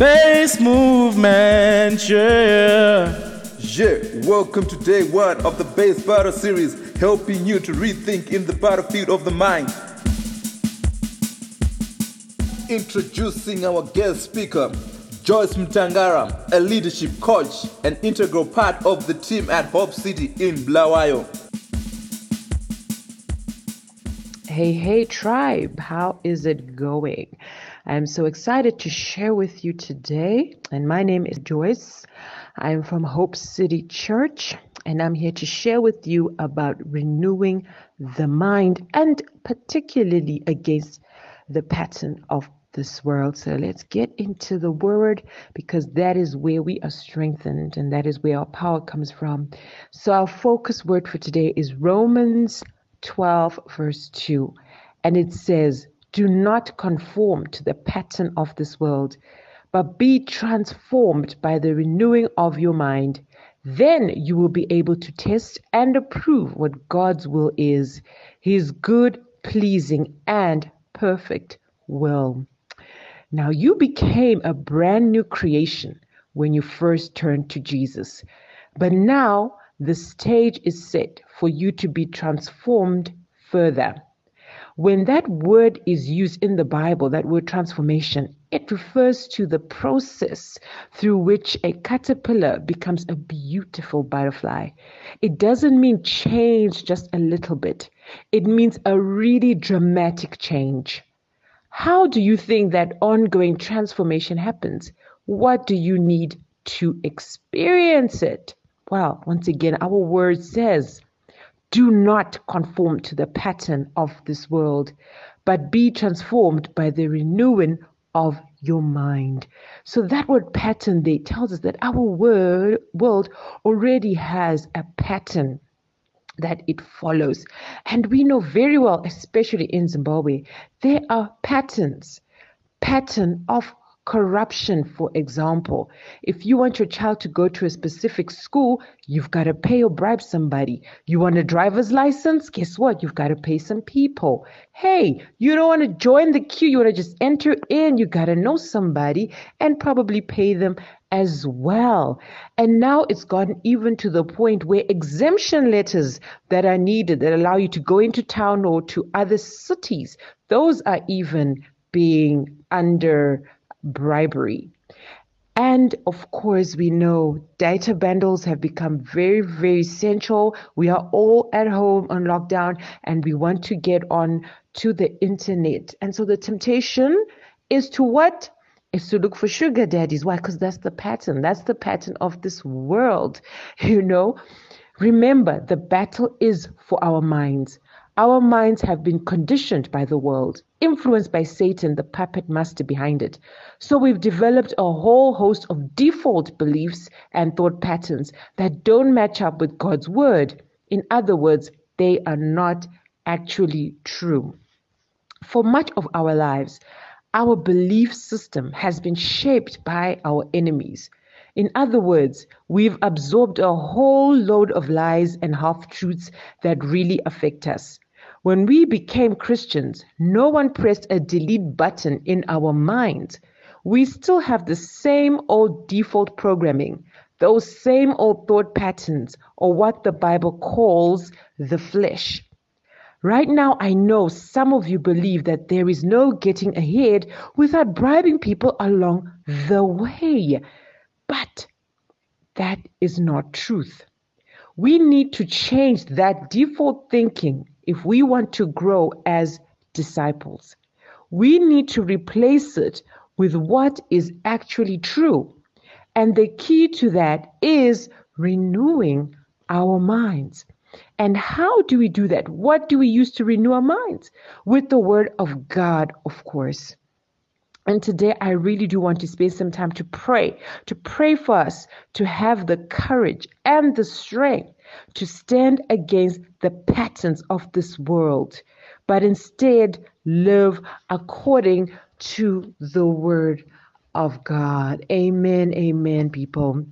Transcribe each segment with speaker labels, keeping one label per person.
Speaker 1: Bass movement, yeah.
Speaker 2: Yeah, welcome to day one of the Bass Battle Series, helping you to rethink in the battlefield of the mind. Introducing our guest speaker, Joyce Mtangara, a leadership coach, an integral part of the team at Hope City in Bulawayo.
Speaker 3: Hey, hey, tribe, how is it going? I'm so excited to share with you today. And my name is Joyce. I'm from Hope City Church, and I'm here to share with you about renewing the mind and particularly against the pattern of this world. So let's get into the word because that is where we are strengthened and that is where our power comes from. So our focus word for today is Romans 12, verse 2. And it says, Do not conform to the pattern of this world, but be transformed by the renewing of your mind. Then you will be able to test and approve what God's will is, his good, pleasing, and perfect will. Now, you became a brand new creation when you first turned to Jesus. But now the stage is set for you to be transformed further. When that word is used in the Bible, that word transformation, it refers to the process through which a caterpillar becomes a beautiful butterfly. It doesn't mean change just a little bit, it means a really dramatic change. How do you think that ongoing transformation happens? What do you need to experience it? Well, once again, our word says, do not conform to the pattern of this world, but be transformed by the renewing of your mind. So that word pattern there tells us that our word, world already has a pattern that it follows. And we know very well, especially in Zimbabwe, there are patterns, pattern of corruption, for example. If you want your child to go to a specific school, you've got to pay or bribe somebody. You want a driver's license? Guess what? You've got to pay some people. Hey, you don't want to join the queue, you want to just enter in, you got to know somebody and probably pay them as well. And now it's gotten even to the point where exemption letters that are needed that allow you to go into town or to other cities, those are even being under bribery. And of course, we know data bundles have become very, very essential. We are all at home on lockdown and we want to get on to the internet. And so the temptation is to what? Is to look for sugar daddies. Why? Because that's the pattern. That's the pattern of this world. You know, remember the battle is for our minds. Our minds have been conditioned by the world, influenced by Satan, the puppet master behind it. So we've developed a whole host of default beliefs and thought patterns that don't match up with God's word. In other words, they are not actually true. For much of our lives, our belief system has been shaped by our enemies. In other words, we've absorbed a whole load of lies and half truths that really affect us. When we became Christians, no one pressed a delete button in our minds. We still have the same old default programming, those same old thought patterns, or what the Bible calls the flesh. Right now, I know some of you believe that there is no getting ahead without bribing people along the way. But that is not truth. We need to change that default thinking if we want to grow as disciples. We need to replace it with what is actually true. And the key to that is renewing our minds. And how do we do that? What do we use to renew our minds? With the Word of God, of course. And today, I really do want to spend some time to pray, to pray for us to have the courage and the strength to stand against the patterns of this world, but instead live according to the Word of God. Amen. Amen, people.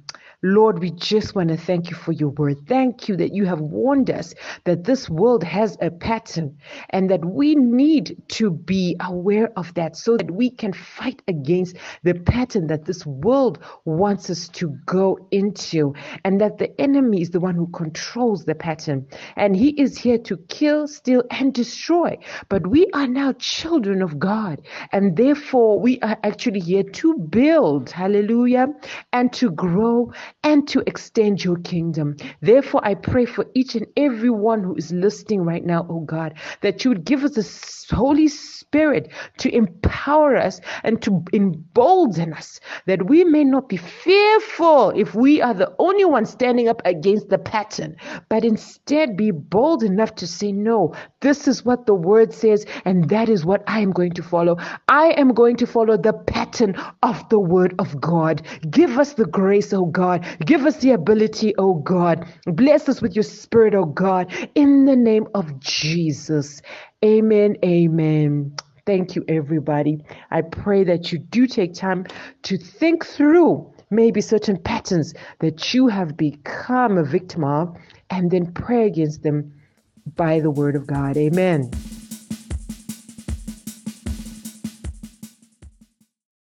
Speaker 3: Lord, we just want to thank you for your word. Thank you that you have warned us that this world has a pattern and that we need to be aware of that so that we can fight against the pattern that this world wants us to go into and that the enemy is the one who controls the pattern and he is here to kill, steal, and destroy. But we are now children of God and therefore we are actually here to build, hallelujah, and to grow and to extend your kingdom. Therefore, I pray for each and every one who is listening right now, oh God, that you would give us the Holy Spirit to empower us and to embolden us that we may not be fearful if we are the only one standing up against the pattern, but instead be bold enough to say, No, this is what the word says, and that is what I am going to follow. I am going to follow the pattern of the word of God. Give us the grace, oh God. Give us the ability, oh God. Bless us with your spirit, oh God, in the name of Jesus. Amen. Amen. Thank you, everybody. I pray that you do take time to think through maybe certain patterns that you have become a victim of and then pray against them by the word of God. Amen.